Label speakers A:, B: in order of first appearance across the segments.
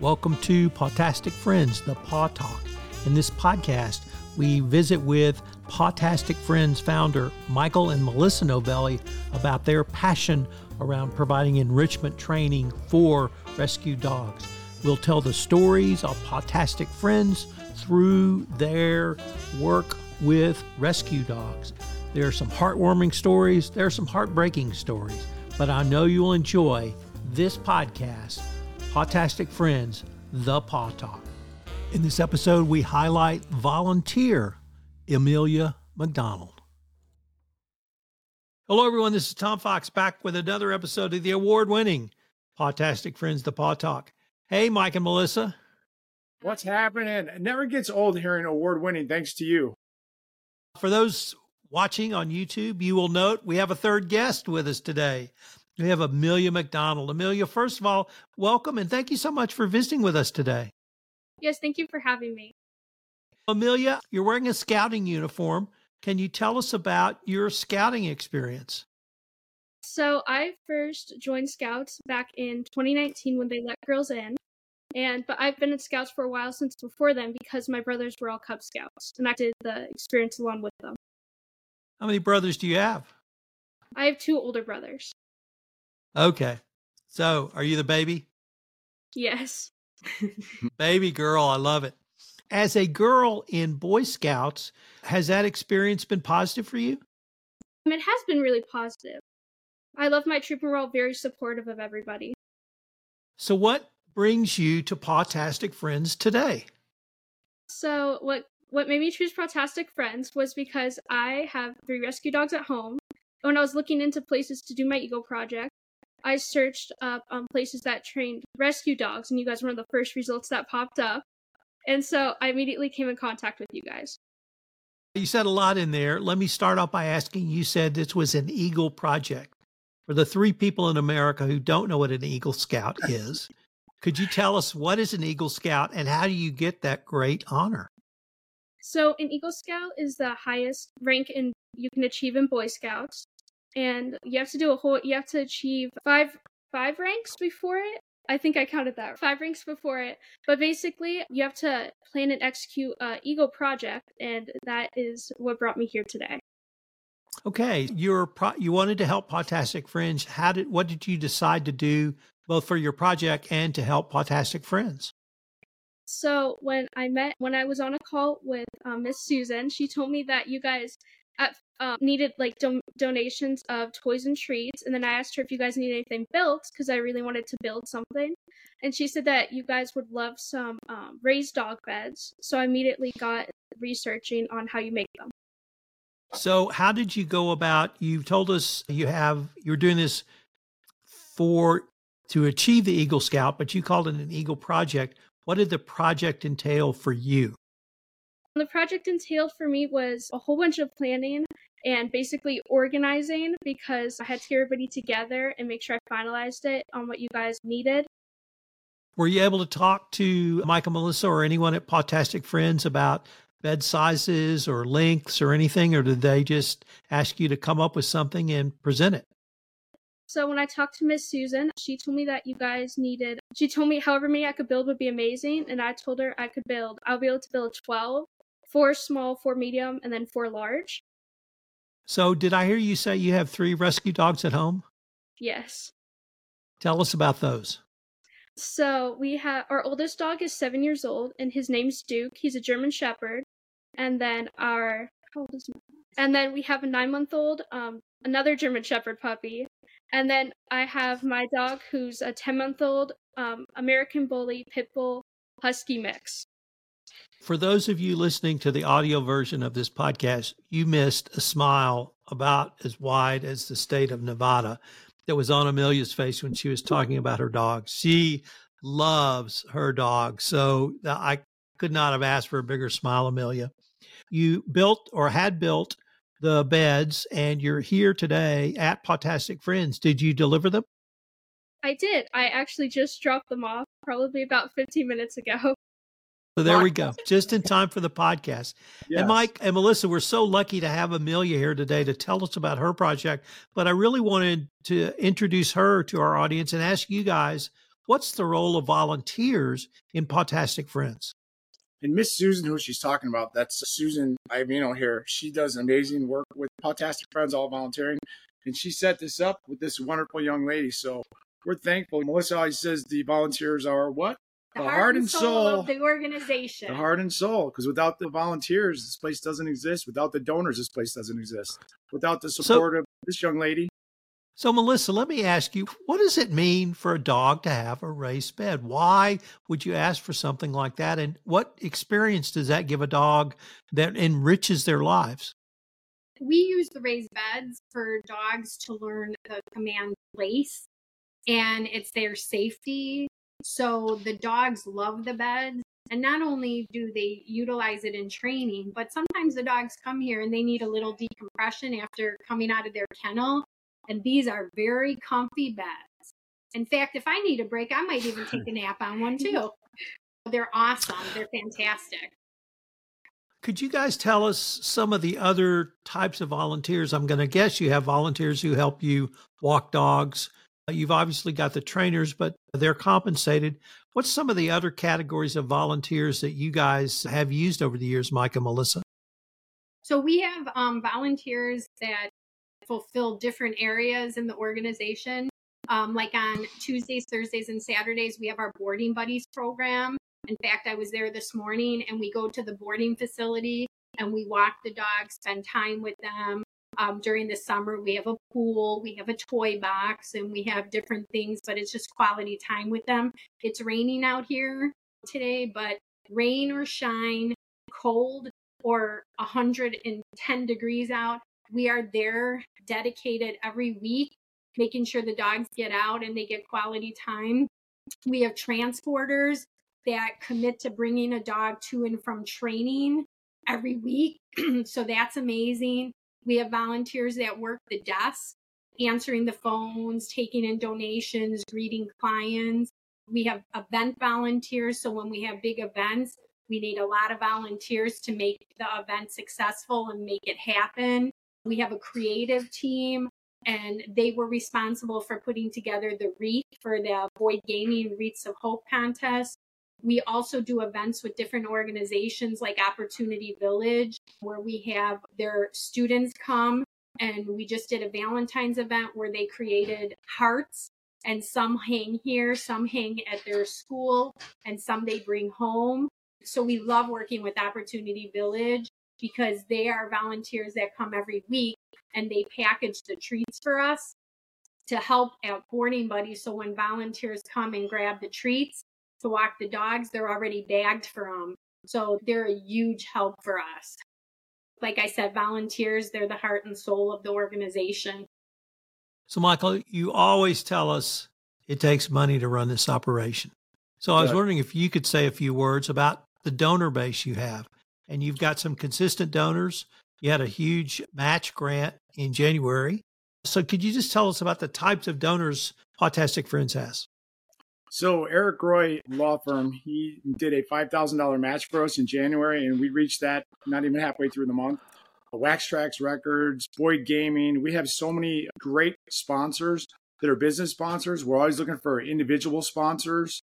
A: Welcome to Pawtastic Friends, the Paw Talk. In this podcast, we visit with Pawtastic Friends founder Michael and Melissa Novelli about their passion around providing enrichment training for rescue dogs. We'll tell the stories of Pawtastic Friends through their work with rescue dogs. There are some heartwarming stories, there are some heartbreaking stories, but I know you'll enjoy this podcast, Pawtastic Friends, the Paw Talk. In this episode, we highlight volunteer Emelia McDonald. Hello, everyone. This is Tom Fox back with another episode of the award winning Pawtastic Friends, the Paw Talk. Hey, Mike and Melissa.
B: What's happening? It never gets old hearing award winning thanks to you.
A: For those watching on YouTube, you will note we have a third guest with us today. We have Emelia McDonald. Emelia, first of all, welcome and thank you so much for visiting with us today.
C: Yes, thank you for having me.
A: Emelia, you're wearing a scouting uniform. Can you tell us about your scouting experience?
C: So, I first joined Scouts back in 2019 when they let girls in. And but I've been in Scouts for a while since before then because my brothers were all Cub Scouts and I did the experience along with them.
A: How many brothers do you have?
C: I have two older brothers.
A: Okay. So, are you the baby?
C: Yes.
A: baby girl, I love it. As a girl in Boy Scouts, has that experience been positive for you?
C: Um, it has been really positive. I love my troop and we're all very supportive of everybody.
A: So, what brings you to Pawtastic Friends today?
C: So, what what made me choose Pawtastic Friends was because I have three rescue dogs at home. When I was looking into places to do my Eagle project, I searched up um, places that trained rescue dogs, and you guys were one of the first results that popped up. And so I immediately came in contact with you guys.
A: You said a lot in there. Let me start off by asking you said this was an Eagle project. For the three people in America who don't know what an Eagle Scout is, could you tell us what is an Eagle Scout and how do you get that great honor?
C: So, an Eagle Scout is the highest rank in you can achieve in Boy Scouts, and you have to do a whole. You have to achieve five five ranks before it. I think I counted that five ranks before it. But basically, you have to plan and execute a Eagle project, and that is what brought me here today.
A: Okay, you're pro- you wanted to help Pawtastic Friends. How did what did you decide to do both for your project and to help Pawtastic Friends?
C: So when I met when I was on a call with um, Miss Susan, she told me that you guys at, um, needed like do- donations of toys and treats, and then I asked her if you guys need anything built because I really wanted to build something, and she said that you guys would love some um, raised dog beds. So I immediately got researching on how you make them.
A: So, how did you go about? You've told us you have you're doing this for to achieve the Eagle Scout, but you called it an Eagle Project. What did the project entail for you?
C: The project entailed for me was a whole bunch of planning and basically organizing because I had to get everybody together and make sure I finalized it on what you guys needed.
A: Were you able to talk to Michael, Melissa, or anyone at Pawtastic Friends about bed sizes or lengths or anything, or did they just ask you to come up with something and present it?
C: So when I talked to Miss Susan, she told me that you guys needed. She told me however many I could build would be amazing, and I told her I could build. I'll be able to build twelve, four small, four medium, and then four large.
A: So did I hear you say you have three rescue dogs at home?
C: Yes.
A: Tell us about those.
C: So we have our oldest dog is seven years old, and his name's Duke. He's a German Shepherd. And then our how old is my and then we have a nine month old, um, another German Shepherd puppy. And then I have my dog who's a ten month old um, American Bully Pitbull Husky mix.
A: For those of you listening to the audio version of this podcast, you missed a smile about as wide as the state of Nevada that was on Emelia's face when she was talking about her dog. She loves her dog. So I could not have asked for a bigger smile, Emelia. You built or had built the beds, and you're here today at Pawtastic Friends. Did you deliver them?
C: I did. I actually just dropped them off probably about 15 minutes ago.
A: So there we go, just in time for the podcast. Yes. And Mike and Melissa, we're so lucky to have Emelia here today to tell us about her project. But I really wanted to introduce her to our audience and ask you guys what's the role of volunteers in Pawtastic Friends?
B: And Miss Susan, who she's talking about, that's Susan Ivino here. She does amazing work with Pawtastic Friends, all volunteering. And she set this up with this wonderful young lady. So we're thankful. Melissa always says the volunteers are what?
D: The, the heart, and soul, soul of the organization.
B: The heart and soul. Because without the volunteers, this place doesn't exist. Without the donors, this place doesn't exist. Without the support so, of this young lady,
A: so, Melissa, let me ask you what does it mean for a dog to have a raised bed? Why would you ask for something like that? And what experience does that give a dog that enriches their lives?
D: We use the raised beds for dogs to learn the command place, and it's their safety. So, the dogs love the beds. And not only do they utilize it in training, but sometimes the dogs come here and they need a little decompression after coming out of their kennel and these are very comfy beds. In fact, if I need a break, I might even take a nap on one too. They're awesome. They're fantastic.
A: Could you guys tell us some of the other types of volunteers? I'm going to guess you have volunteers who help you walk dogs. You've obviously got the trainers, but they're compensated. What's some of the other categories of volunteers that you guys have used over the years, Mike and Melissa?
D: So we have um, volunteers that fulfill different areas in the organization. Um, like on Tuesdays, Thursdays, and Saturdays, we have our boarding buddies program. In fact, I was there this morning and we go to the boarding facility and we walk the dogs, spend time with them. Um, during the summer, we have a pool, we have a toy box, and we have different things, but it's just quality time with them. It's raining out here today, but rain or shine, cold or 110 degrees out, we are there dedicated every week, making sure the dogs get out and they get quality time. We have transporters that commit to bringing a dog to and from training every week. so that's amazing. We have volunteers that work the desk, answering the phones, taking in donations, greeting clients. We have event volunteers. So when we have big events, we need a lot of volunteers to make the event successful and make it happen. We have a creative team, and they were responsible for putting together the wreath for the Boyd Gaming Wreaths of Hope contest. We also do events with different organizations like Opportunity Village, where we have their students come. And we just did a Valentine's event where they created hearts, and some hang here, some hang at their school, and some they bring home. So we love working with Opportunity Village because they are volunteers that come every week and they package the treats for us to help out boarding buddies. So when volunteers come and grab the treats to walk the dogs, they're already bagged for them. So they're a huge help for us. Like I said, volunteers, they're the heart and soul of the organization.
A: So, Michael, you always tell us it takes money to run this operation. So, I was wondering if you could say a few words about the donor base you have and you've got some consistent donors. You had a huge match grant in January. So, could you just tell us about the types of donors Pawtastic Friends has?
B: So, Eric Roy Law Firm, he did a $5,000 match for us in January, and we reached that not even halfway through the month. Wax Trax Records, Boyd Gaming. We have so many great sponsors that are business sponsors. We're always looking for individual sponsors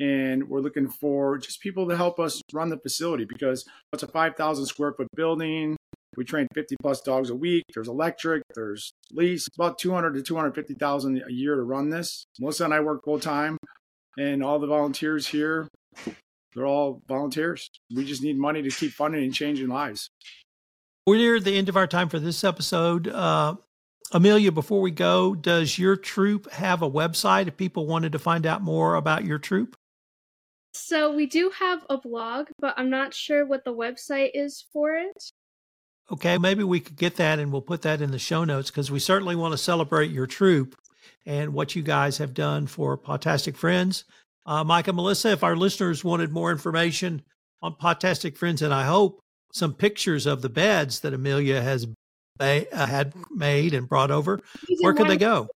B: and we're looking for just people to help us run the facility because it's a 5,000 square foot building. We train 50 plus dogs a week. There's electric, there's lease, about 200 to 250,000 a year to run this. Melissa and I work full time, and all the volunteers here, they're all volunteers. We just need money to keep funding and changing lives.
A: We're near the end of our time for this episode. Uh, Emelia, before we go, does your troop have a website if people wanted to find out more about your troop?
C: So we do have a blog, but I'm not sure what the website is for it.
A: Okay, maybe we could get that and we'll put that in the show notes because we certainly want to celebrate your troop and what you guys have done for Pawtastic Friends. Uh, Mike and Melissa, if our listeners wanted more information on Pawtastic Friends, and I hope some pictures of the beds that Emelia has ba- uh, had made and brought over, where could they go?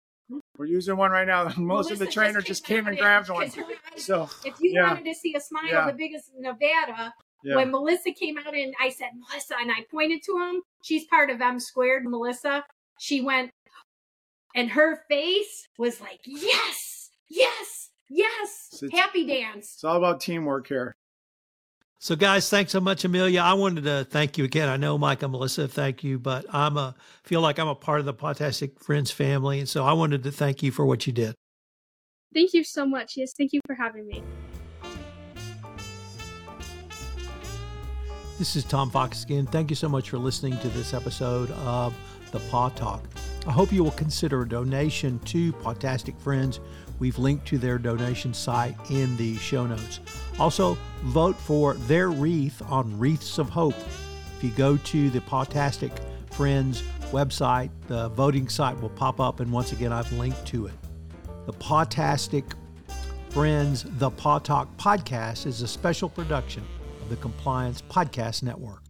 B: We're using one right now. Most Melissa of the trainers just came and grabbed one. So
D: if you yeah. wanted to see a smile, yeah. the biggest in Nevada, yeah. when Melissa came out and I said Melissa and I pointed to him, she's part of M squared. Melissa, she went, and her face was like yes, yes. Yes,
B: So
D: happy dance.
B: It's all about teamwork here.
A: So, guys, thanks so much, Emelia. I wanted to thank you again. I know Mike and Melissa thank you, but I'm a feel like I'm a part of the Pawtastic Friends family, and so I wanted to thank you for what you did.
C: Thank you so much. Yes, thank you for having me.
A: This is Tom Fox again. Thank you so much for listening to this episode of the Paw Talk. I hope you will consider a donation to Pawtastic Friends. We've linked to their donation site in the show notes. Also, vote for their wreath on Wreaths of Hope. If you go to the Pawtastic Friends website, the voting site will pop up, and once again, I've linked to it. The Pawtastic Friends, the Paw Talk podcast is a special production of the Compliance Podcast Network.